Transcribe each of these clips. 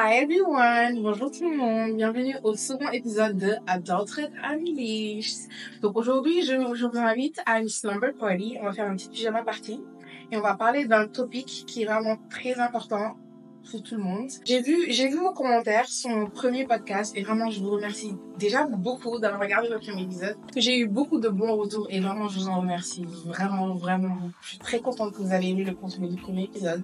Hi everyone, bonjour tout le monde, bienvenue au second épisode de Adulthood Unleashed. Donc aujourd'hui, je, je vous invite à une slumber party, on va faire un petit pyjama party et on va parler d'un topic qui est vraiment très important tout le monde. J'ai vu, j'ai vu vos commentaires sur mon premier podcast et vraiment je vous remercie déjà beaucoup d'avoir regardé le premier épisode. J'ai eu beaucoup de bons retours et vraiment je vous en remercie. Vraiment, vraiment. Je suis très contente que vous avez aimé le contenu du premier épisode.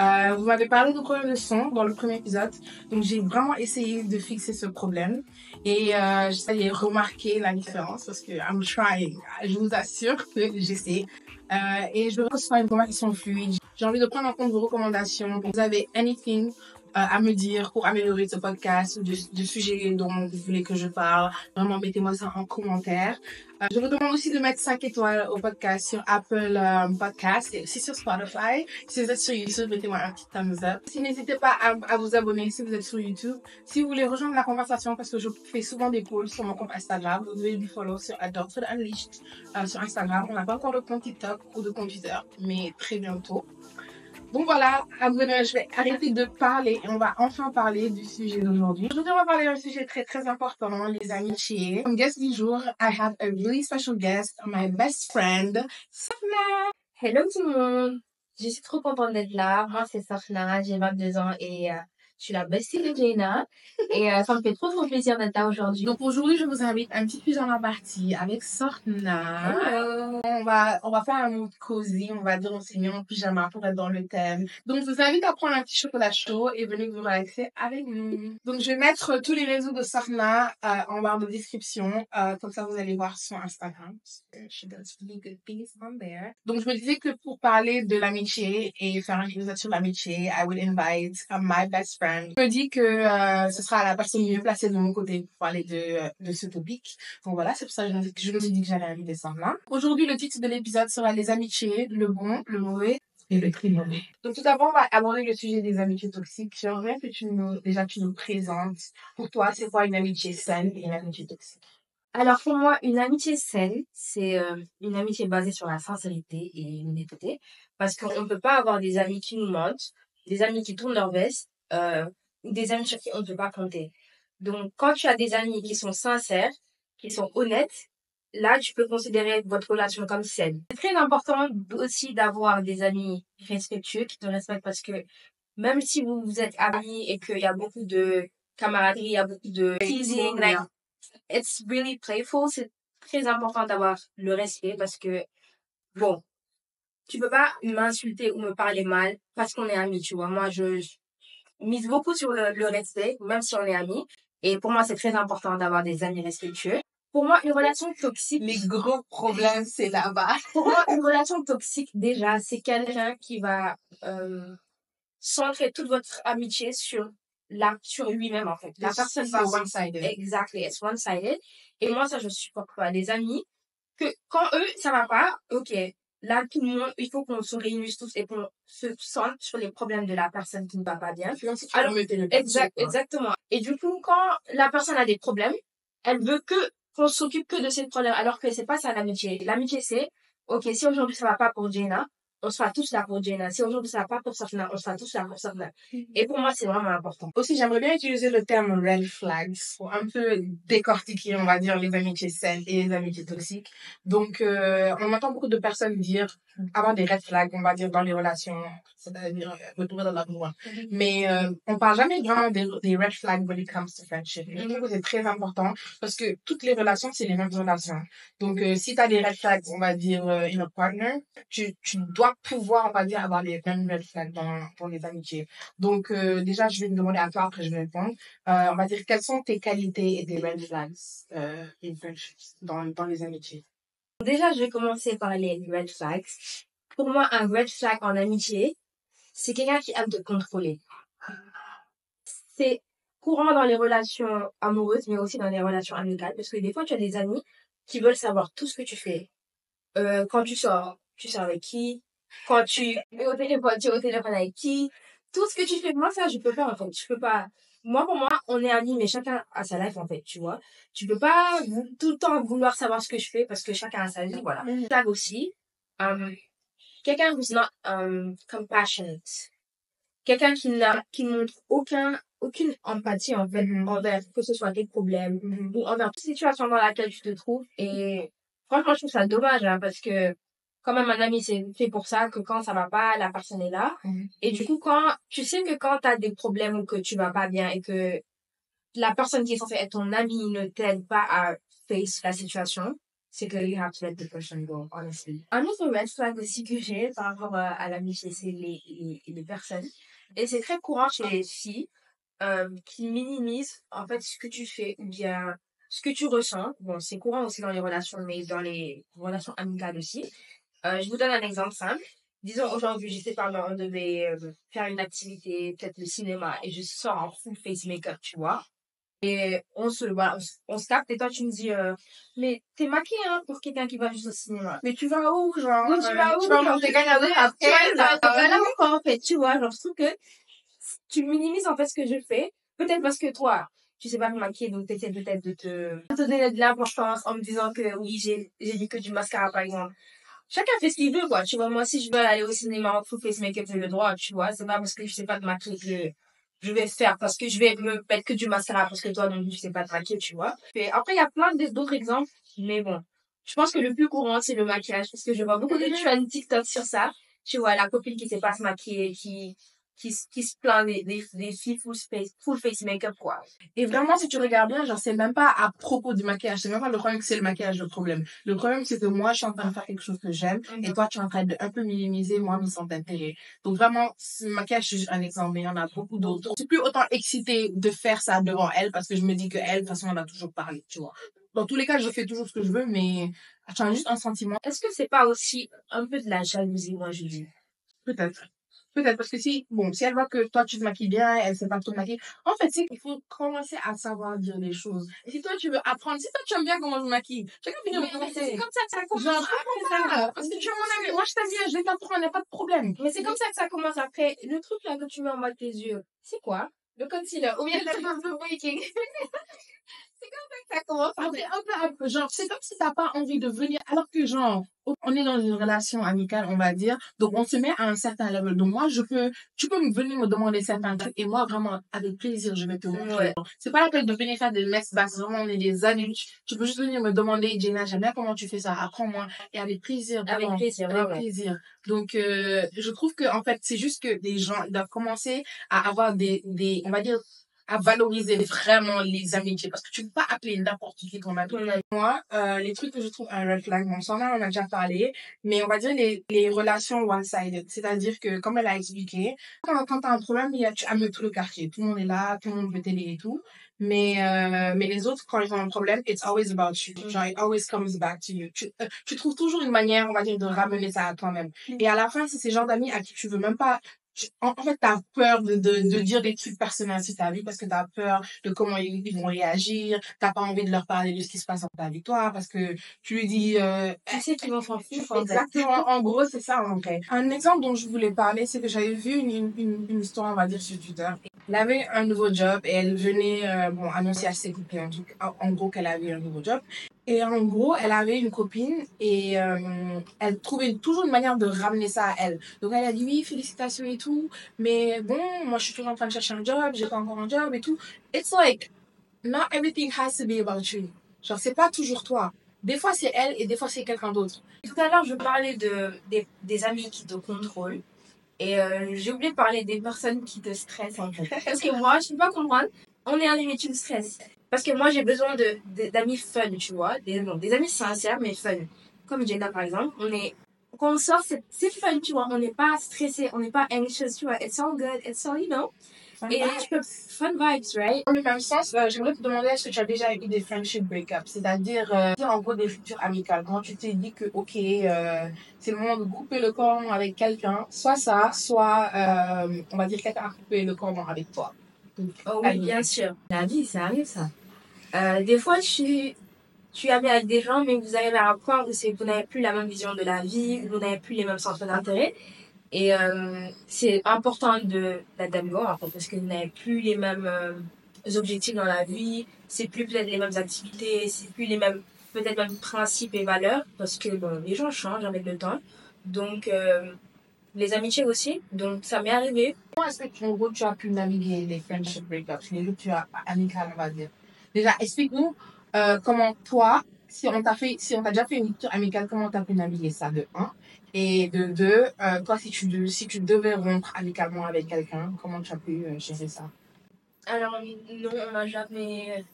Euh, vous m'avez parlé de problème de son dans le premier épisode, donc j'ai vraiment essayé de fixer ce problème et euh, j'essayais de la différence parce que I'm trying. Je vous assure que j'essaie. Euh, et je veux que ce soit une conversation fluide. J'ai envie de prendre en compte vos recommandations. Vous avez anything à me dire pour améliorer ce podcast, du, du sujet dont vous voulez que je parle, vraiment mettez-moi ça en commentaire. Euh, je vous demande aussi de mettre 5 étoiles au podcast sur Apple euh, Podcast et aussi sur Spotify. Si vous êtes sur YouTube, mettez-moi un petit thumbs up. Si n'hésitez pas à, vous abonner si vous êtes sur YouTube. Si vous voulez rejoindre la conversation, parce que je fais souvent des polls sur mon compte Instagram, vous devez me follow sur Adulthood euh, sur Instagram. On n'a pas encore de compte TikTok ou de compte Twitter, mais très bientôt. Donc voilà, je vais arrêter de parler et on va enfin parler du sujet d'aujourd'hui. Aujourd'hui, on va parler d'un sujet très très important, les amitiés. Comme guest du jour, I have a really special guest, my best friend, Safna. Hello tout le monde. Je suis trop contente d'être là. Moi, c'est Safna, j'ai 22 ans et euh, je suis la bestie de Jaina et euh, ça me fait trop trop plaisir d'être là aujourd'hui. Donc aujourd'hui, je vous invite un petit pyjama party avec Sortna. On va on va faire un mood cozy, on va dire on s'est mis en pyjama pour être dans le thème. Donc je vous invite à prendre un petit chocolat chaud et venir vous relaxer avec nous. Donc je vais mettre tous les réseaux de Sortna euh, en barre de description, euh, comme ça vous allez voir son Instagram. She does really good things on there. Donc je me disais que pour parler de l'amitié et faire un épisode sur l'amitié, I would invite uh, my best friend je me dis que euh, ce sera la personne mieux placée de mon côté pour parler de, de ce topic. Donc voilà, c'est pour ça que je me suis dit que j'allais inviter là. Aujourd'hui, le titre de l'épisode sera les amitiés, le bon, le mauvais et le très mauvais. Donc tout d'abord, on va aborder le sujet des amitiés toxiques. J'aimerais que tu nous, déjà tu nous présentes. Pour toi, c'est quoi une amitié saine et une amitié toxique? Alors pour moi, une amitié saine, c'est euh, une amitié basée sur la sincérité et l'honnêteté. Parce qu'on ne peut pas avoir des amis qui nous mentent, des amis qui tournent leur veste euh, des amis sur qui on ne peut pas compter. Donc, quand tu as des amis qui sont sincères, qui sont honnêtes, là, tu peux considérer votre relation comme saine. C'est très important aussi d'avoir des amis respectueux qui te respectent parce que même si vous, vous êtes amis et qu'il y a beaucoup de camaraderie, il y a beaucoup de teasing, like, it's really playful, c'est très important d'avoir le respect parce que, bon, tu peux pas m'insulter ou me parler mal parce qu'on est amis, tu vois. Moi, je, mise beaucoup sur le, respect, même si on est amis. Et pour moi, c'est très important d'avoir des amis respectueux. Pour moi, une relation toxique... Les gros problèmes, c'est là-bas. pour moi, une relation toxique, déjà, c'est quelqu'un qui va euh, centrer toute votre amitié sur la sur lui-même en fait. La personne c'est one-sided. Exactly, it's one-sided. Et moi ça je supporte pas les amis que quand eux ça va pas, OK, là, tout le monde, il faut qu'on se réunisse tous et qu'on se centre sur les problèmes de la personne qui ne va pas bien. Alors, exact, exactement. Et du coup, quand la personne a des problèmes, elle veut que qu'on s'occupe que de ces problèmes, alors que c'est pas ça l'amitié. L'amitié, c'est, ok, si aujourd'hui ça va pas pour Jenna, on sera tous là pour Jenna. Si aujourd'hui ça va pas pour Safna, on sera tous là pour Safna. Mm-hmm. Et pour moi, c'est vraiment important. Aussi, j'aimerais bien utiliser le terme red flags pour un peu décortiquer, on va dire, les amitiés saines et les amitiés toxiques. Donc, euh, on entend beaucoup de personnes dire avoir des red flags, on va dire, dans les relations, c'est-à-dire euh, retrouver dans l'amour. Mm-hmm. Mais euh, on parle jamais vraiment des, des, red flags when it comes to friendship. Je trouve que c'est très important parce que toutes les relations, c'est les mêmes relations. Donc, euh, si tu as des red flags, on va dire, in a partner, tu, tu dois pouvoir, on va dire, avoir les mêmes red flags dans, dans les amitiés. Donc, euh, déjà, je vais me demander à toi, après je vais répondre. Euh, on va dire, quelles sont tes qualités et tes red flags euh, dans les amitiés? Déjà, je vais commencer par les red flags. Pour moi, un red flag en amitié, c'est quelqu'un qui aime te contrôler. C'est courant dans les relations amoureuses, mais aussi dans les relations amicales, parce que des fois, tu as des amis qui veulent savoir tout ce que tu fais. Euh, quand tu sors, tu sors avec qui? Quand tu es au téléphone, tu es au téléphone avec qui? Tout ce que tu fais, moi, ça, je peux pas, en fait. Je peux pas moi, pour moi, on est amis, mais chacun a sa life, en fait, tu vois. Tu peux pas tout le temps vouloir savoir ce que je fais parce que chacun a sa vie, voilà. Ça mm. aussi, um, quelqu'un who's not um, compassionate. Quelqu'un qui n'a, qui montre aucun, aucune empathie en fait envers que ce soit tes problèmes Mhm. ou envers toute situation dans laquelle tu te trouves. Et franchement, je trouve ça dommage hein, parce que quand même un ami c'est fait pour ça que quand ça va pas, la personne est là. Mhm. Et du coup, quand tu sais que quand tu as des problèmes ou que tu vas pas bien et que la personne qui est censée être ton ami ne t'aide pas à face la situation, c'est que you have to let the person go, honestly. Un autre red flag aussi que j'ai par rapport à, à l'amitié, c'est les, les, les personnes. Et c'est très courant chez les filles euh, qui minimisent en fait ce que tu fais ou bien ce que tu ressens. Bon, c'est courant aussi dans les relations, mais dans les relations amicales aussi. Euh, je vous donne un exemple simple. Disons aujourd'hui, je sais pas, on devait euh, faire une activité, peut-être le cinéma, et je sors en full face make-up, tu vois. Et on se, voilà, on, se- on se capte, et toi tu me dis, euh, mais t'es maquillée hein, pour quelqu'un qui va juste au cinéma. Mais tu vas où, genre? Oui, tu vas où, Tu vas manger après? genre, genre, voilà encore, en fait, tu vois, genre, je trouve que tu minimises en fait ce que je fais. Peut-être parce que toi, tu sais pas me maquiller, donc t'essaies peut-être de te te donner de l'importance en me disant que oui, j'ai, j'ai mis que du mascara, par exemple. Chacun fait ce qu'il veut, quoi. Tu vois, moi, si je veux aller au cinéma en full face make-up, j'ai le droit, tu vois. C'est pas parce que je sais pas te maquiller que je vais faire, parce que je vais me mettre que du mascara, parce que toi, non plus, tu sais pas te maquiller, tu vois. Et après, il y a plein de- d'autres exemples, mais bon. Je pense que le plus courant, c'est le maquillage, parce que je vois beaucoup de trends TikTok sur ça. Tu vois, la copine qui sait pas se maquiller, qui, qui, qui se plaint des, des, des filles full face, full face make-up, quoi. Et vraiment, si tu regardes bien, genre, c'est même pas à propos du maquillage. C'est même pas le problème que c'est le maquillage le problème. Le problème, c'est que moi, je suis en train de faire quelque chose que j'aime. Et toi, tu es en train de un peu minimiser moi mes centres d'intérêt. Donc vraiment, ce maquillage, c'est un exemple, mais il y en a beaucoup d'autres. Je suis plus autant excitée de faire ça devant elle parce que je me dis que elle, de toute façon, elle a toujours parlé, tu vois. Dans tous les cas, je fais toujours ce que je veux, mais j'ai juste un sentiment. Est-ce que c'est pas aussi un peu de la jalousie, moi, je dis? Peut-être. Peut-être parce que si, bon, si elle voit que toi tu te maquilles bien, elle sait pas te maquiller. En fait, c'est qu'il faut commencer à savoir dire les choses. Et si toi tu veux apprendre, si toi tu aimes bien comment je me maquille, chacun dire Mais- mais c'est comme ça que ça commence. Genre, après ça. parce que tu es mon ami, moi je t'aime bien, je vais t'apprendre, y a pas de problème. Mais c'est comme ça que ça commence après. Le truc là que tu mets en bas de tes yeux, c'est quoi? Le concealer. Ou bien le breaking. c'est comme ça que ça commence Après, après. un peu, un peu, genre, c'est comme si t'as pas envie de venir, alors que genre, on est dans une relation amicale, on va dire, donc on se met à un certain level. Donc moi, je peux, tu peux venir me demander certains trucs, et moi, vraiment, avec plaisir, je vais te montrer. Ouais. C'est pas la peine de venir faire des messes basses, vraiment, on est des adultes. Tu peux juste venir me demander, Jenna, j'aime bien comment tu fais ça, apprends-moi, et avec plaisir, Avec plaisir, Avec plaisir. Donc, euh, je trouve que, en fait, c'est juste que les gens, ils doivent commencer à avoir des, des, on va dire, à valoriser vraiment les amitiés parce que tu peux pas appeler n'importe qui ton ami. Moi, euh, les trucs que je trouve un red flag, bon, ça on en a déjà parlé, mais on va dire les, les relations one-sided. C'est-à-dire que, comme elle a expliqué, quand, quand t'as un problème, il y a, tu amènes tout le quartier. Tout le monde est là, tout le monde veut t'aider et tout. Mais, euh, mais les autres, quand ils ont un problème, it's always about you. Genre, it always comes back to you. Tu, euh, tu trouves toujours une manière, on va dire, de ramener ça à toi-même. Et à la fin, c'est ces genres d'amis à qui tu veux même pas en, en fait, t'as peur de, de, de dire des trucs personnels sur ta vie parce que t'as peur de comment ils, ils vont réagir. T'as pas envie de leur parler de ce qui se passe dans ta vie, toi, parce que tu lui dis, euh, Tu sais qu'ils vont s'en foutre. Exactement, en gros, c'est ça en vrai. Un exemple dont je voulais parler, c'est que j'avais vu une, une, une, une histoire, on va dire, sur Twitter. Elle avait un nouveau job et elle venait euh, bon, annoncer à ses copines, en, en gros, qu'elle avait un nouveau job. Et en gros, elle avait une copine et euh, elle trouvait toujours une manière de ramener ça à elle. Donc elle a dit oui, félicitations et tout, mais bon, moi je suis toujours en train de chercher un job, j'ai pas encore un job et tout. It's like, not everything has to be about you. Genre, c'est pas toujours toi. Des fois c'est elle et des fois c'est quelqu'un d'autre. Tout à l'heure, je parlais de, des, amis qui te contrôlent. Et euh, j'ai oublié de parler des personnes qui te stressent. Parce que moi, je peux pas comprendre. On est amis, mais tu me stresses. Parce que moi, j'ai besoin de, de- d'amis fun, tu vois. Des, non, des amis sincères, mais fun. Comme Jenna, par exemple. On est, quand on sort, c'est, c'est fun, tu vois. On n'est pas stressé, on n'est pas anxious, tu vois. It's all good, it's all, you know. Et tu peux, fun vibes, right? Dans le même sens, euh, j'aimerais te demander est-ce que tu as déjà eu des friendship breakups, c'est-à-dire euh, en gros des ruptures amicales, quand tu t'es dit que ok, euh, c'est le moment de couper le cordon avec quelqu'un, soit ça, soit on va dire quelqu'un a coupé le cordon avec toi. Oh oui, bien sûr. La vie, ça arrive, ça. Euh, des fois, tu, tu ami avec des gens, mais vous arrivez à un point où vous n'avez plus la même vision de la vie, vous n'avez plus les mêmes centres d'intérêt. Et euh, c'est important de en fait, parce que vous n'avez plus les mêmes euh, objectifs dans la vie, c'est plus peut-être les mêmes activités, c'est plus les mêmes, peut-être même principes et valeurs, parce que bon, les gens changent avec le temps. Donc, les amitiés aussi. Donc, ça m'est arrivé. Comment est-ce que, tu- en gros, tu as pu naviguer les friendship breakups, les ruptures amicales, on va dire Déjà, explique-nous euh, comment toi, si on t'a fait, si on t'a déjà fait une rupture amicale, comment t'as pu naviguer ça de un? Et de deux, euh, toi, si tu, si tu devais rompre amicalement avec quelqu'un, comment tu as pu euh, gérer ça? Alors, non, on n'a jamais.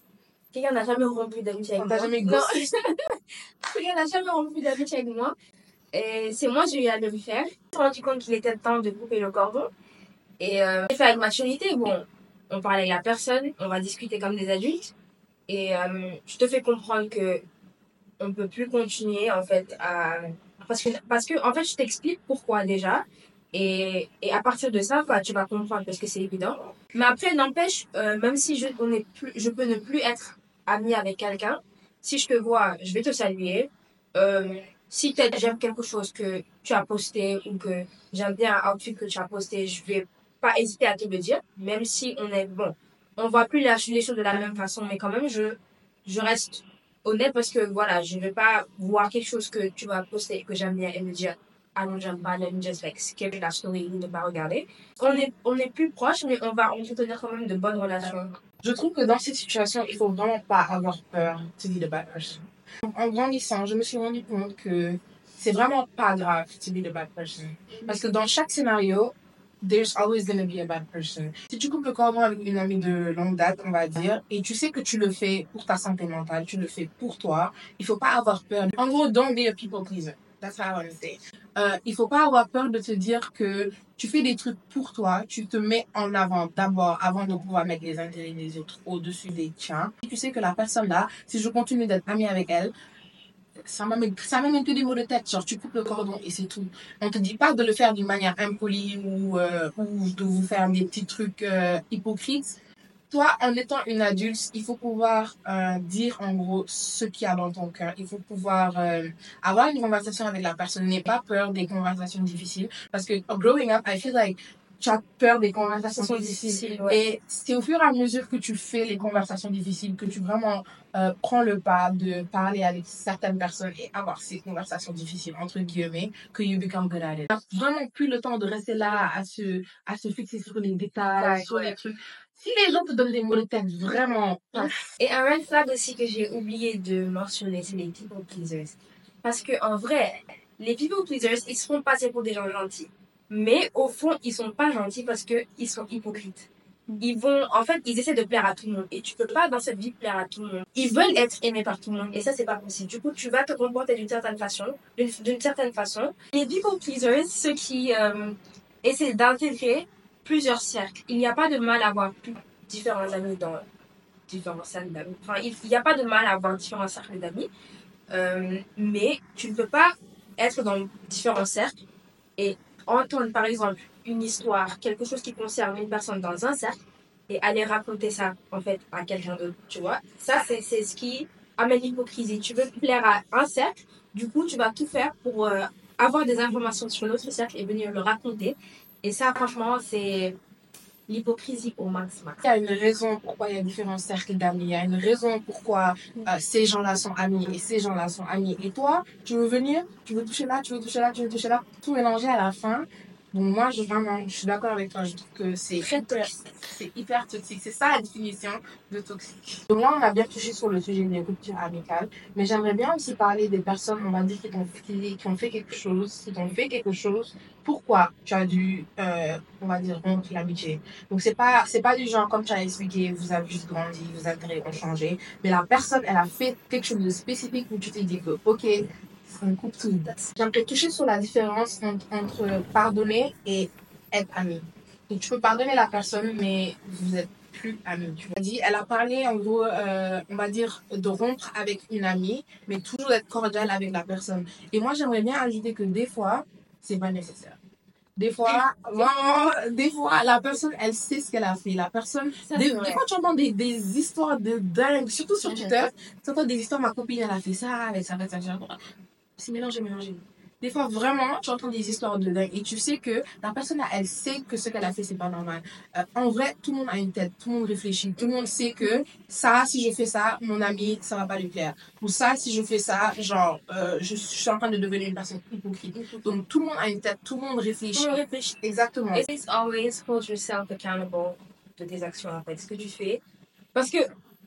Quelqu'un n'a jamais rompu d'amitié avec On moi. t'a jamais Non. Quelqu'un n'a jamais rompu d'amitié avec moi. Et c'est moi, j'ai eu à le faire. Je me suis rendu compte qu'il était temps de couper le cordon. Et euh, j'ai fait avec maturité. Bon, on parle avec la personne, on va discuter comme des adultes. Et euh, je te fais comprendre que on peut plus continuer, en fait, à. Parce que, parce que en fait, je t'explique pourquoi déjà. Et, et à partir de ça, bah, tu vas comprendre parce que c'est évident. Mais après, n'empêche, euh, même si je, on est plus, je peux ne plus être amie avec quelqu'un, si je te vois, je vais te saluer. Euh, si j'aime quelque chose que tu as posté ou que j'aime bien un outfit que tu as posté, je vais pas hésiter à te le dire, même si on est bon. On voit plus la- les choses de la même façon, mais quand même, je, je reste honnête parce que voilà, je vais pas voir quelque chose que tu vas poster et que j'aime bien et me dire, ah non, j'aime pas, let me just like skip la story ou ne pas regarder. On est, on est plus proches, mais on va entretenir quand même de bonnes relations. Je trouve que dans cette situation, il faut vraiment pas avoir peur to be the bad person. En grandissant, je me suis rendu compte que c'est vraiment pas grave to be the bad person. Parce que dans chaque scénario, there's always gonna be a bad person. Si tu coupes le cordon avec une amie de longue date, on va dire, et tu sais que tu le fais pour ta santé mentale, tu le fais pour toi, il faut pas avoir peur. En gros, don't be a people pleaser. That's how. Euh, il faut pas avoir peur de te dire que tu fais des trucs pour toi, tu te mets en avant d'abord avant de pouvoir mettre les intérêts des autres au-dessus des tiens. Tu sais que la personne là, si je continue d'être amie avec elle, ça m'amène, ça m'amène que des mots de tête. Genre, tu coupes le cordon et c'est tout. On te dit pas de le faire d'une manière impolie ou, euh, ou de vous faire des petits trucs euh, hypocrites. Toi, en étant une adulte, il faut pouvoir euh, dire en gros ce qu'il y a dans ton cœur. Il faut pouvoir euh, avoir une conversation avec la personne. N'aie pas peur des conversations difficiles. Parce que growing up, I feel like tu as peur des conversations difficiles. difficiles, ouais. Et c'est au fur et à mesure que tu fais les conversations difficiles que tu vraiment euh, prends le pas de parler avec certaines personnes et avoir ces conversations difficiles, entre guillemets, que you become good at it. T'as vraiment plus le temps de rester là à se, à se fixer sur les détails, Ouais, sur ouais. les trucs. Si les gens te donnent des mots de tête vraiment Et un red flag aussi que j'ai oublié de mentionner, c'est les people pleasers. Parce que en vrai, les people pleasers, ils se font passer pour des gens gentils. Mais au fond, ils sont pas gentils parce que ils sont hypocrites. Ils vont, en fait, ils essaient de plaire à tout le monde. Et tu peux pas dans cette vie plaire à tout le monde. Ils veulent être aimés par tout le monde. Et ça, c'est pas possible. Du coup, tu vas te comporter d'une certaine façon. D'une certaine façon. Les people pleasers, ceux qui euh, essaient d'intégrer plusieurs cercles. Il n'y a pas de mal à avoir plus différents amis dans différents cercles d'amis. Enfin, il n'y a pas de mal à avoir différents cercles d'amis. Euh, mais tu ne peux pas être dans différents cercles et entendre, par exemple, une histoire, quelque chose qui concerne une personne dans un cercle et aller raconter ça, en fait, à quelqu'un d'autre, tu vois. Ça, c'est ce qui amène l'hypocrisie. Tu veux plaire à un cercle, du coup, tu vas tout faire pour euh, avoir des informations sur l'autre cercle et venir le raconter. Et ça, franchement, c'est l'hypocrisie au max, max. Il y a une raison pourquoi il y a différents cercles d'amis. Il y a une raison pourquoi euh, ces gens-là sont amis et ces gens-là sont amis. Et toi, tu veux venir, tu veux toucher là, tu veux toucher là, tu veux toucher là, tout mélanger à la fin. Donc moi, je, vraiment, je suis d'accord avec toi. Je trouve que c'est hyper toxique. C'est ça la définition de toxique. Donc là, on a bien touché sur le sujet des ruptures amicales. Mais j'aimerais bien aussi parler des personnes, on va dire, qui t'ont qui, qui ont fait quelque chose, qui t'ont fait quelque chose. Pourquoi tu as dû, euh, on va dire, rompre l'amitié? Donc c'est pas, c'est pas du genre, comme tu as expliqué, vous avez juste grandi, vos intérêts ont changé. Mais la personne, elle a fait quelque chose de spécifique où tu t'es dit que, ok, on coupe tout. J'aimerais toucher sur la différence entre, entre pardonner et être ami. Donc, tu peux pardonner la personne, mais vous êtes plus. Tu vois. Elle dit- Elle a parlé, en gros, euh, on va dire, de rompre avec une amie, mais toujours être cordial avec la personne. Et moi, j'aimerais bien ajouter que des fois, c'est pas nécessaire. Des fois, vraiment, des fois, la personne, elle sait ce qu'elle a fait. La personne, Ça, des, fois, tu entends des, des histoires de dingue, surtout sur. Twitter. Tu entends des histoires, ma copine, elle a fait ça, avec ça, ça, avec ça. C'est mélangé, mélangé. des fois, vraiment, tu entends des histoires de dingue et tu sais que la personne, elle sait que ce qu'elle a fait, c'est pas normal. Euh, en vrai, tout le monde a une tête, tout le monde réfléchit, tout le monde sait que ça, si je fais ça, mon ami, ça va pas lui plaire. Ou ça, si je fais ça, genre, euh, je, suis en train de devenir une personne hypocrite. Donc, tout le monde a une tête, tout le monde réfléchit. Tout le monde réfléchit. Exactement. It's always hold yourself accountable de tes actions, en fait, ce que tu fais. Parce que,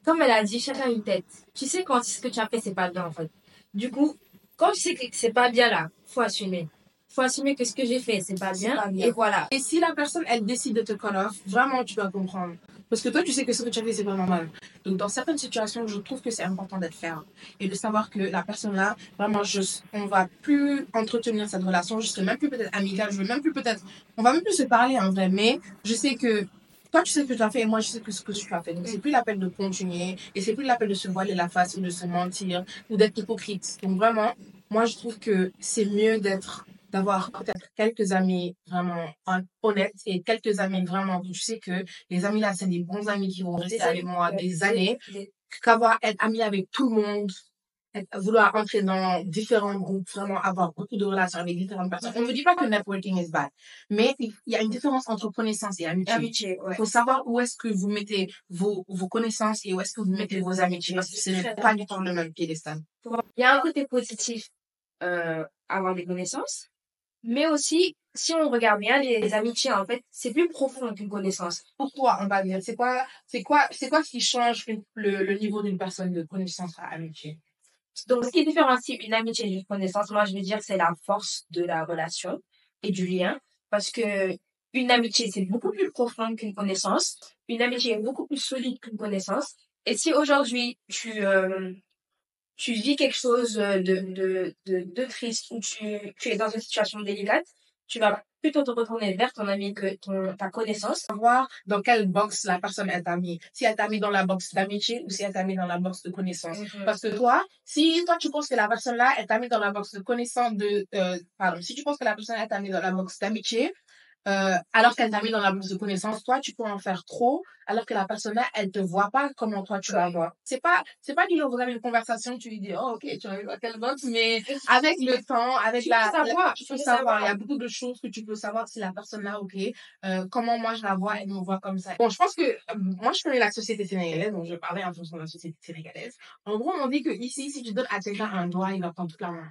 comme elle a dit, chacun a une tête. Tu sais quand ce que tu as fait, c'est pas bien, en fait. Du coup, quand tu sais que c'est pas bien là, faut assumer. Faut assumer que ce que j'ai fait, c'est pas, bien, pas bien. Et voilà. Et si la personne, elle décide de te call off, vraiment, tu dois comprendre. Parce que toi, tu sais que ce que tu as fait, c'est pas normal. Donc, dans certaines situations, je trouve que c'est important d'être ferme. Et de savoir que la personne là, vraiment, je, on va plus entretenir cette relation. Je serai même plus peut-être amicale. Je veux même plus peut-être, on va même plus se parler en vrai. Mais je sais que toi, tu sais ce que tu as fait et moi, je sais que ce que tu as fait. Donc, c'est plus l'appel de continuer et c'est plus l'appel de se voiler la face ou de se mentir ou d'être hypocrite. Donc, vraiment, moi, je trouve que c'est mieux d'être d'avoir peut-être quelques amis vraiment honnêtes et quelques amis vraiment je sais que les amis là c'est des bons amis qui vont rester avec moi des années qu'avoir être ami avec tout le monde vouloir entrer dans différents groupes, vraiment avoir beaucoup de relations avec différentes personnes. On ne dit pas que networking is bad, mais il y a une différence entre connaissance et amitié. Amitié, ouais. Il faut savoir où est-ce que vous mettez vos, vos connaissances et où est-ce que vous mettez vos amitiés, parce que ce n'est pas du tout le même piédestal. Il y a un côté positif, euh, avoir des connaissances, mais aussi, si on regarde bien les, amitiés, en fait, c'est plus profond qu'une connaissance. Pourquoi, on va dire? C'est quoi, c'est quoi, c'est quoi ce qui change le, le niveau d'une personne de connaissance à amitié? Donc, ce qui différencie une amitié d'une connaissance, moi, je veux dire, c'est la force de la relation et du lien. Parce que une amitié, c'est beaucoup plus profond qu'une connaissance. Une amitié est beaucoup plus solide qu'une connaissance. Et si aujourd'hui, tu, euh, tu vis quelque chose de, de, de, de triste ou tu, tu es dans une situation délicate, tu vas plutôt te retourner vers ton ami que ton, ta connaissance. Voir dans quelle box la personne est amie. Si elle t'a mis dans la box d'amitié ou si elle t'a mis dans la box de connaissance. Mhm. Parce que toi, si toi tu penses que la personne là, elle t'a mis dans la box de connaissance de, euh, pardon, si tu penses que la personne elle t'a mis dans la box d'amitié, euh, alors qu'elle t'a mis dans la box de connaissance, toi, tu peux en faire trop, alors que la personne là, elle te voit pas comment toi tu la vois. C'est pas, c'est pas du genre vous avez une conversation, tu lui dis, oh, ok, tu as dans quelle box, mais avec le temps, avec Tu la, peux savoir, la- tu peux peux savoir. savoir. Il y a beaucoup de choses que tu peux savoir si la personne là, ok, euh, comment moi je la vois, elle me voit comme ça. Bon, je pense que, euh, moi je connais la société sénégalaise, donc je parlais en fonction de la société sénégalaise. En gros, on dit que ici, si tu donnes à quelqu'un un doigt, il va prendre toute la main.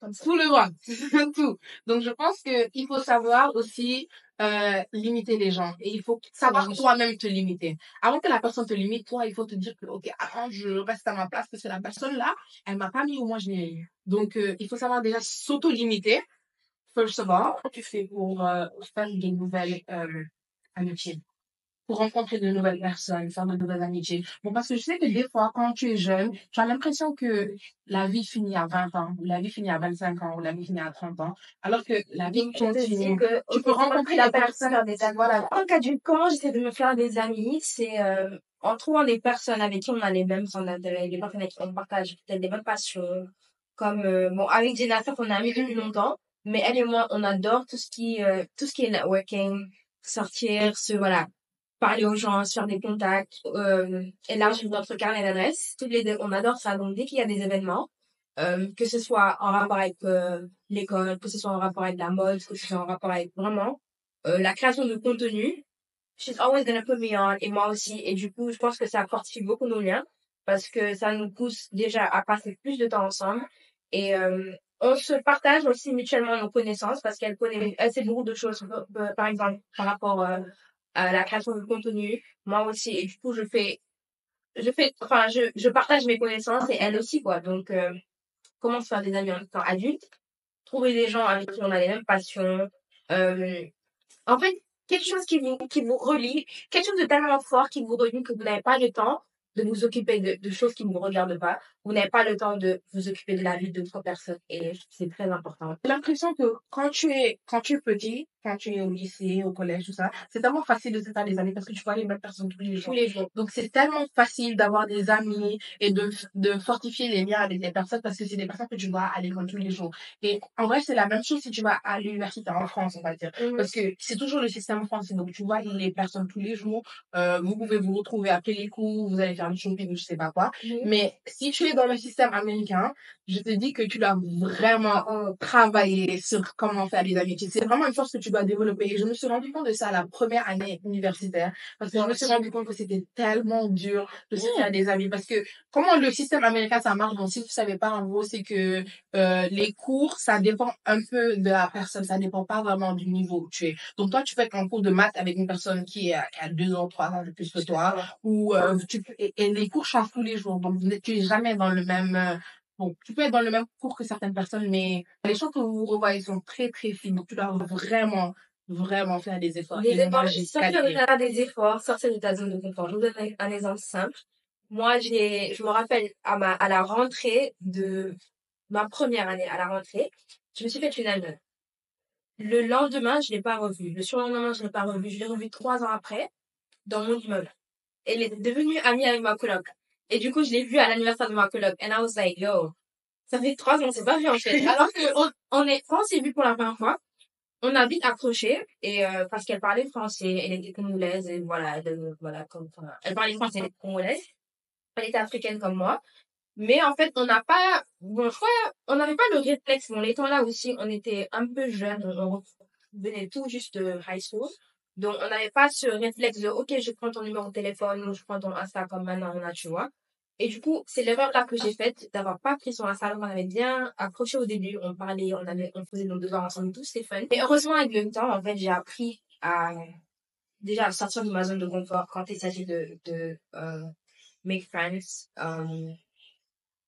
Comme ça. Tout le droit, tout. Donc je pense que il faut savoir aussi euh, limiter les gens et il faut savoir Oui. toi-même te limiter. Avant que la personne te limite, toi, il faut te dire que ok, attends, je reste à ma place parce que la personne là, elle m'a pas mis où moi je l'ai eu. Donc euh, il faut savoir déjà s'auto-limiter. First of all, comment tu fais pour euh, faire des nouvelles amitiés? Pour rencontrer de nouvelles personnes, faire de nouvelles amitiés. Bon, parce que je sais que des fois, quand tu es jeune, tu as l'impression que la vie finit à 20 ans, ou la vie finit à 25 ans, ou la vie finit à 30 ans, alors que la vie continue. que Tu peux rencontrer la personne des amis. Voilà. En cas du comment j'essaie de me faire des amis, c'est euh, en trouvant des personnes avec qui on a les mêmes centres d'intérêt, des personnes avec qui on partage peut-être des mêmes passions. Comme euh, bon, avec Jennifer, on a amis depuis longtemps, mais elle et moi, on adore tout ce qui euh, tout ce qui est networking, sortir, se voilà, parler aux gens, se faire des contacts, euh, élargir notre carnet d'adresses. Toutes les deux, on adore ça. Donc dès qu'il y a des événements, euh, que ce soit en rapport avec euh, l'école, que ce soit en rapport avec la mode, que ce soit en rapport avec vraiment euh, la création de contenu. She's always gonna put me on, et moi aussi. Et du coup, je pense que ça fortifie beaucoup nos liens parce que ça nous pousse déjà à passer plus de temps ensemble. Et euh, on se partage aussi mutuellement nos connaissances parce qu'elle connaît, sait beaucoup de choses, euh, par exemple, par rapport euh, la création de contenu. Moi aussi. Et du coup, je fais, je fais, enfin, je, je partage mes connaissances et elle aussi, quoi. Donc, euh, comment se faire des amis en étant adulte, trouver des gens avec qui on a les mêmes passions. Euh, en fait, quelque chose qui vous, qui vous relie, quelque chose de tellement fort qui vous relie que vous n'avez pas le temps de vous occuper de, de choses qui ne vous regardent pas. Vous n'avez pas le temps de vous occuper de la vie d'autres personnes. Et c'est très important. J'ai l'impression que quand tu es, quand tu es petit, quand tu es au lycée, au collège, tout ça, c'est tellement facile de se faire des amis parce que tu vois les mêmes personnes tous les jours. Tous les jours. Donc, c'est tellement facile d'avoir des amis et de, de fortifier les liens avec des personnes parce que c'est des personnes que tu vois à l'école tous les jours. Et en vrai, c'est la même chose si tu vas à l'université en France, on va dire. Parce que c'est toujours le système français. Donc, tu vois les personnes tous les jours. Euh, vous pouvez vous retrouver après les cours, vous allez faire du shopping ou je sais pas quoi. Mais si tu es dans le système américain, je te dis que tu dois vraiment Oh, travailler sur comment faire des amitiés. C'est vraiment une chose que tu dois développer. Et je me suis rendu compte de ça la première année universitaire. Parce que je me suis rendu compte que c'était tellement dur de se faire des amis. Parce que comment le système américain ça marche, donc si vous savez pas, en gros, c'est que euh, les cours, ça dépend un peu de la personne. Ça dépend pas vraiment du niveau où tu es. Donc toi, tu fais un cours de maths avec une personne qui est à, à deux ans, trois ans de plus que toi. Ou euh, tu et, et les cours changent tous les jours. Donc tu es jamais dans le même... Bon, tu peux être dans le même cours que certaines personnes, mais les choses que vous revoyez sont très, très fines. Donc, tu dois vraiment, vraiment faire des efforts. Sortir de des efforts, sortir de ta zone de confort. Je vous donne un, exemple simple. Moi, j'ai, je me rappelle à ma, à la rentrée de ma première année, à la rentrée, je me suis fait une amie. Le lendemain, je l'ai pas revue. Le surlendemain, je l'ai pas revue. Je l'ai revue trois ans après, dans mon immeuble. Elle est devenue amie avec ma coloc. Et du coup, je l'ai vue à l'anniversaire de ma coloc. And I was like, yo, ça fait trois ans, c'est pas vu en fait. Alors que on, on est, quand on s'est vu pour la première fois, on a vite accroché et euh, parce qu'elle parlait français, elle était congolaise et voilà, elle, voilà comme enfin, elle parlait français, elle était congolaise, elle était africaine comme moi. Mais en fait, on n'a pas, bon, je crois, on n'avait pas le réflexe. Bon, les temps là aussi, on était un peu jeunes, on, on venait tout juste de high school. Donc, on n'avait pas ce réflexe de, OK, je prends ton numéro de téléphone ou je prends ton Insta comme maintenant on a, tu vois. Et du coup, c'est l'erreur là que j'ai faite d'avoir pas pris son Insta. On avait bien accroché au début, on parlait, on avait, on faisait nos devoirs ensemble, tout c'était fun. Et heureusement, avec le temps, en fait, j'ai appris à, déjà, sortir de ma zone de confort quand il s'agit de, de, euh, make friends, euh,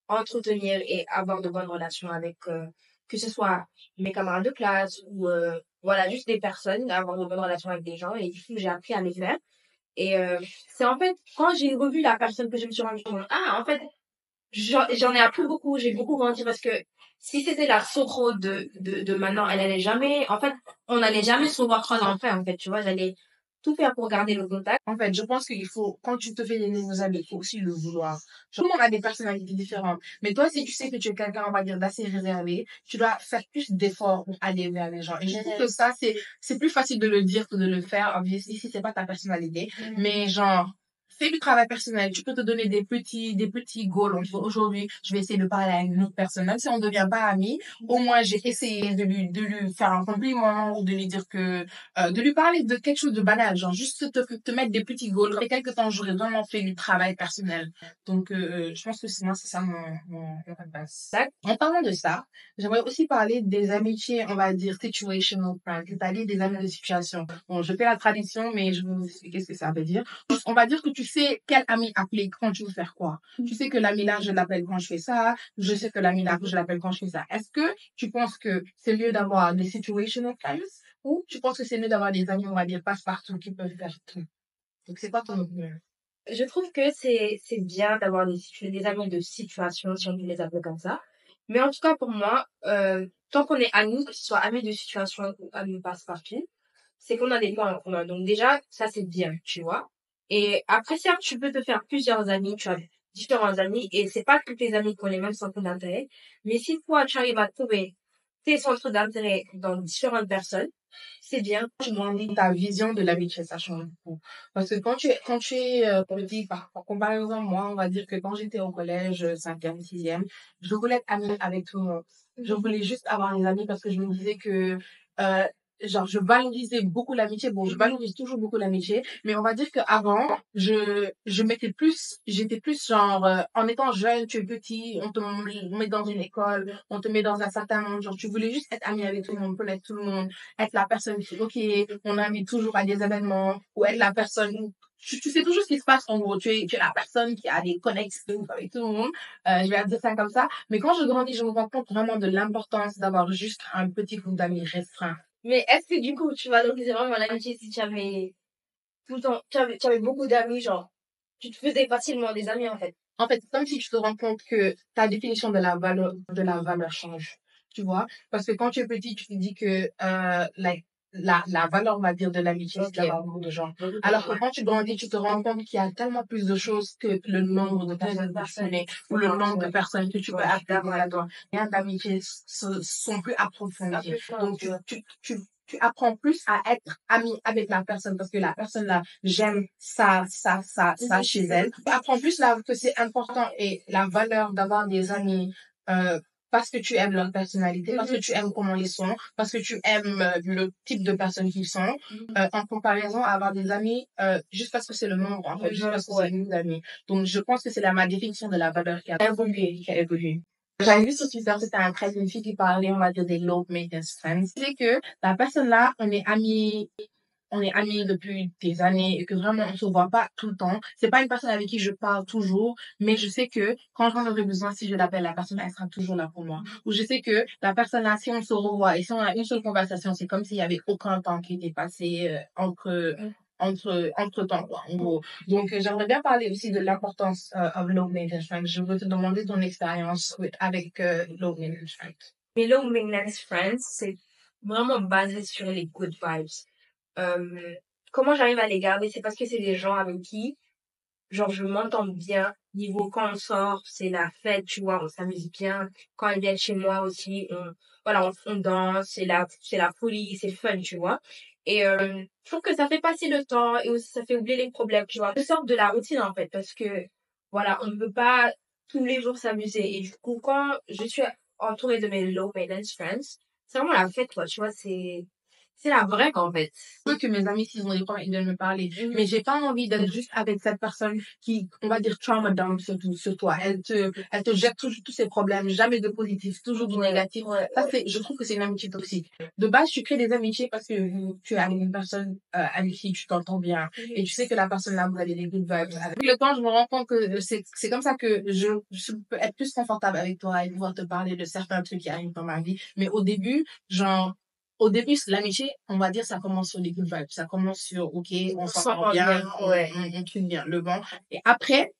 entretenir et avoir de bonnes relations avec, euh, que ce soit mes camarades de classe ou, voilà, juste des personnes, avoir de bonnes relations avec des gens. Et du coup, j'ai appris à les faire. Et euh, c'est en fait, quand j'ai revu la personne que je me suis rendu compte, ah, en fait, j'en ai appris beaucoup, j'ai beaucoup grandi parce que si c'était la Soro de, de, de maintenant, elle allait jamais, en fait, on n'allait jamais se revoir trois ans après, en fait, tu vois, j'allais tout faire pour garder le contact. En fait, je pense qu'il faut, quand tu te fais des nouveaux amis, il faut aussi le vouloir. Tout le monde a des personnalités différentes. Mais toi, si tu sais que tu es quelqu'un, on va dire, d'assez réservé, tu dois faire plus d'efforts pour aller vers les gens. Et je trouve que ça, c'est, c'est plus facile de le dire que de le faire, obviously, si c'est pas ta personnalité. Mais genre, fais du travail personnel. Tu peux te donner des petits, des petits goals. Aujourd'hui, je vais essayer de parler à une autre personne. Même si on ne devient pas amis, au moins, j'ai essayé de lui, de lui faire un compliment ou de lui dire que, euh, de lui parler de quelque chose de banal. Genre, juste te, te mettre des petits goals. Après quelques temps, j'aurais vraiment fait du travail personnel. Donc, euh, je pense que sinon, c'est ça mon, mon, mon. En parlant de ça, j'aimerais aussi parler des amitiés, on va dire, situational friends, c'est-à-dire des amis de situation. Bon, je fais la tradition, mais je vais vous expliquer ce que ça veut dire. On va dire que tu sais quel ami appeler quand tu veux faire quoi. Tu sais que l'ami là, je l'appelle quand je fais ça. Je sais que l'ami là, je l'appelle quand je fais ça. Est-ce que tu penses que c'est mieux d'avoir des situational friends ou tu penses que c'est mieux d'avoir des amis, on va dire, passe-partout qui peuvent faire tout? Donc, c'est quoi ton opinion? Je trouve que c'est, c'est bien d'avoir des, amis de situation, si on peut les appeler comme ça. Mais en tout cas, pour moi, euh, tant qu'on est amis, que ce soit amis de situation ou amis passe-partout, c'est qu'on a des points en commun. Donc déjà, ça c'est bien, tu vois. Et après, certes, tu peux te faire plusieurs amis, tu as différents amis, et c'est pas tous tes amis qui ont les mêmes centres d'intérêt. Mais si toi, tu arrives à trouver tes centres d'intérêt dans différentes personnes, c'est bien. je grandis, ta vision de l'amitié, ça change beaucoup. Parce que quand tu es, quand tu es euh, petit, par, par comparaison, moi, on va dire que quand j'étais au collège, 5e, 6e, je voulais être amie avec tout le monde. Je voulais juste avoir des amis parce que je me disais que, euh, genre, je valorisais beaucoup l'amitié. Bon, je valorise toujours beaucoup l'amitié, mais on va dire qu'avant, je, je mettais plus, j'étais plus genre, euh, en étant jeune, tu es petit, on te met dans une école, on te met dans un certain monde, genre, tu voulais juste être ami avec tout le monde, connaître tout le monde, être la personne qui, ok, on invite toujours à des événements, ou être la personne, tu, tu sais toujours ce qui se passe en gros, tu es, tu es la personne qui a des connexions avec tout le monde, euh, je vais dire ça comme ça, mais quand je grandis, je me rends compte vraiment de l'importance d'avoir juste un petit groupe d'amis restreint. Mais est-ce que du coup, tu valoriser vraiment l'amitié si tu avais tout le temps, tu avais, tu avais beaucoup d'amis, genre, tu te faisais facilement des amis en fait? En fait, c'est comme si tu te rends compte que ta définition de la valeur, de la valeur change. Tu vois? Parce que quand tu es petit, tu te dis que, euh, like, la, la valeur, on va dire, de l'amitié, c'est d'avoir beaucoup de gens. Alors que quand tu grandis, tu te rends compte qu'il y a tellement plus de choses que le nombre de personnes connais ou le nombre de personnes que tu peux appeler à toi. Liens d'amitié sont plus approfondis. Donc, tu, tu, tu, tu apprends plus à être ami avec la personne parce que la personne là, j'aime ça, ça, ça, ça Mhm. chez elle. Tu apprends plus là que c'est important et la valeur d'avoir des amis, euh, parce que tu aimes leur personnalité, parce que tu aimes comment ils sont, parce que tu aimes euh, le type de personnes qu'ils sont, Mhm. euh, en comparaison à avoir des amis euh, juste parce que c'est le nombre, en fait, juste parce que c'est une d'amis. Donc, je pense que c'est la ma définition de la valeur qui a évolué, qui a évolué. J'avais vu sur Twitter, c'était un trait d'une fille qui parlait, on va dire, des low maintenance friends. C'est que la personne là, on est amis, on est amis depuis des années et que vraiment on se voit pas tout le temps. C'est pas une personne avec qui je parle toujours, mais je sais que quand j'en aurai besoin, si je l'appelle, la personne, elle sera toujours là pour moi. Ou je sais que la personne là, si on se revoit et si on a une seule conversation, c'est comme s'il y avait aucun temps qui était passé euh, entre entre entre temps quoi en gros donc euh, j'aimerais bien parler aussi de l'importance euh, of low maintenance friends je veux te demander ton expérience avec low maintenance friends Mes low maintenance friends, c'est vraiment basé sur les good vibes. Euh, comment j'arrive à les garder, c'est parce que c'est des gens avec qui, genre, je m'entends bien. Niveau quand on sort, c'est la fête, tu vois, on s'amuse bien. Quand ils viennent chez moi aussi, on, voilà, on, danse, c'est la, c'est la folie, c'est fun, tu vois. Et euh, je trouve que ça fait passer le temps et aussi ça fait oublier les problèmes, tu vois. Je sors de la routine en fait, parce que voilà, on ne peut pas tous les jours s'amuser. Et du coup, quand je suis entourée de mes low maintenance friends, c'est vraiment la fête, quoi, tu vois, c'est, c'est la vraie, quoi, en fait. je veux que mes amis s'ils ont des problèmes ils viennent me parler mais j'ai pas envie d'être juste avec cette personne qui on va dire trauma dump sur, sur toi elle te elle te jette toujours tous ses problèmes jamais de positif toujours du négatif Ouais. Ça, c'est, je trouve que c'est une amitié toxique. De base, tu crées des amitiés parce que tu es avec une personne euh, avec qui tu t'entends bien et tu sais que la personne là, vous avez des good vibes. Avec le temps, je me rends compte que c'est, c'est comme ça que je, je peux être plus confortable avec toi et pouvoir te parler de certains trucs qui arrivent dans ma vie. Mais au début, genre, au début, l'amitié, on va dire, ça commence sur les good vibes. Ça commence sur, OK, on s'entend s'entend bien, bien, on, ouais. on, on bien le vent. Et après,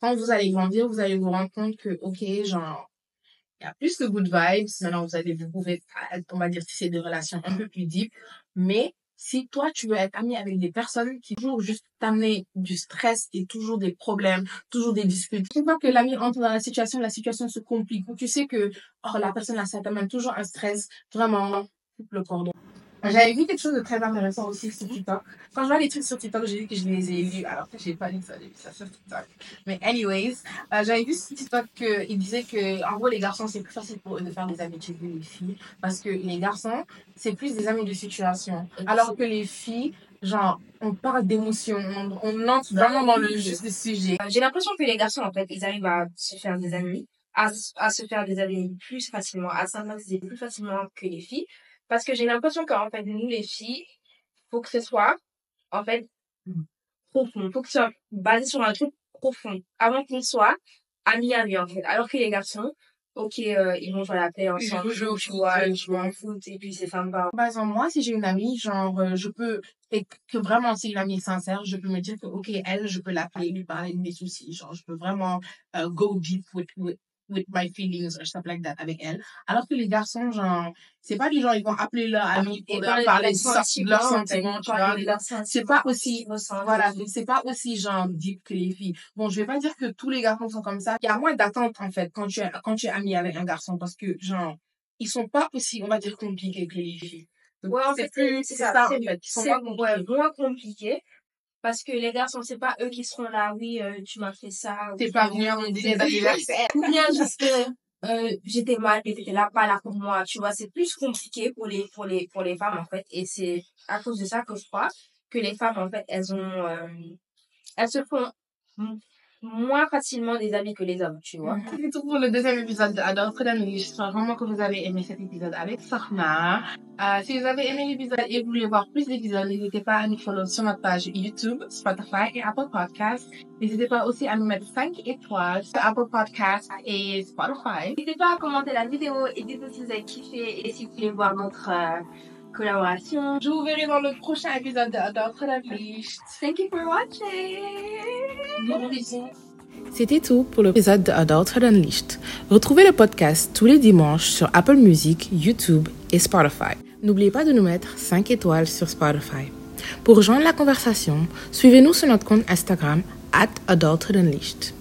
quand vous allez grandir, vous allez vous rendre compte que, OK, genre, il y a plus de good vibes. Maintenant, vous allez, vous pouvez, on va dire, tisser des relations un peu plus deep. Mais si toi, tu veux être ami avec des personnes qui toujours juste t'amener du stress et toujours des problèmes, toujours des disputes, une fois que l'ami entre dans la situation, la situation se complique. Ou tu sais que, oh, la personne là, ça t'amène toujours un stress, vraiment, le cordon. J'avais vu quelque chose de très intéressant aussi sur TikTok. Quand je vois les trucs sur TikTok, j'ai vu que je les ai lus, alors que j'ai pas lu ça, j'ai vu ça sur TikTok. Mais anyways, euh, j'avais vu sur TikTok qu'il disait que, en gros, les garçons, c'est plus facile pour eux de faire des amitiés que les filles. Parce que les garçons, c'est plus des amis de situation. Alors que les filles, genre, on parle d'émotions, on, entre vraiment dans le juste sujet. Euh, J'ai l'impression que les garçons, en fait, ils arrivent à se faire des amis, à, à se faire des amis plus facilement, à s'amuser plus facilement que les filles. Parce que j'ai l'impression qu'en fait, nous, les filles, faut que ce soit, en fait, profond. Faut que ce soit basé sur un truc profond. Avant qu'on soit amis amis, en fait. Alors que les garçons, ok, euh, ils vont jouer à la paix ensemble, Ils jouent au tu foot, vois, ils jouent en foot, et puis c'est sympa. Par exemple, moi, si j'ai une amie, genre, euh, je peux, et que vraiment, si une amie est sincère, je peux me dire que, ok, elle, je peux l'appeler, lui parler de mes soucis. Genre, je peux vraiment euh, go deep with, with, with my feelings or stuff like that avec elle. Alors que les garçons, genre, c'est pas du genre, ils vont appeler leur ami pour leur parler de leurs sentiments, tu vois. C'est pas aussi, voilà, donc c'est pas aussi genre deep que les filles. Bon, je vais pas dire que tous les garçons sont comme ça. Il y a moins d'attente en fait quand tu es quand tu es ami avec un garçon parce que genre ils sont pas aussi on va dire compliqués que les filles. Donc, Ouais, en c'est fait, ça, en fait. Ils sont ouais, compliqués. Parce que les garçons, c'est pas eux qui seront là, oui, euh, tu m'as fait ça. T'es pas venu à mon dîner d'anniversaire. Ou bien juste, euh, euh, j'étais mal et t'étais là, pas là pour moi. Tu vois, c'est plus compliqué pour les, pour les, pour les femmes, en fait. Et c'est à cause de ça que je crois que les femmes, en fait, elles ont, euh, elles se font moins facilement des amis que les hommes, tu vois. C'est tout pour le deuxième épisode de Adore Fredami. J'espère vraiment que vous avez aimé cet épisode avec Sarna. Euh, si vous avez aimé l'épisode et vous voulez voir plus d'épisodes, n'hésitez pas à nous follow sur notre page YouTube, Spotify et Apple Podcasts. N'hésitez pas aussi à nous mettre 5 étoiles sur Apple Podcasts et Spotify. N'hésitez pas à commenter la vidéo et dites-nous si vous avez kiffé et si vous voulez voir notre euh, collaboration. Je vous verrai dans le prochain épisode de Adore Fredami. Thank you for watching! C'était tout pour l'épisode de Adulthood Unleashed. Retrouvez le podcast tous les dimanches sur Apple Music, YouTube et Spotify. N'oubliez pas de nous mettre 5 étoiles sur Spotify. Pour rejoindre la conversation, suivez-nous sur notre compte Instagram at Adulthood Unleashed.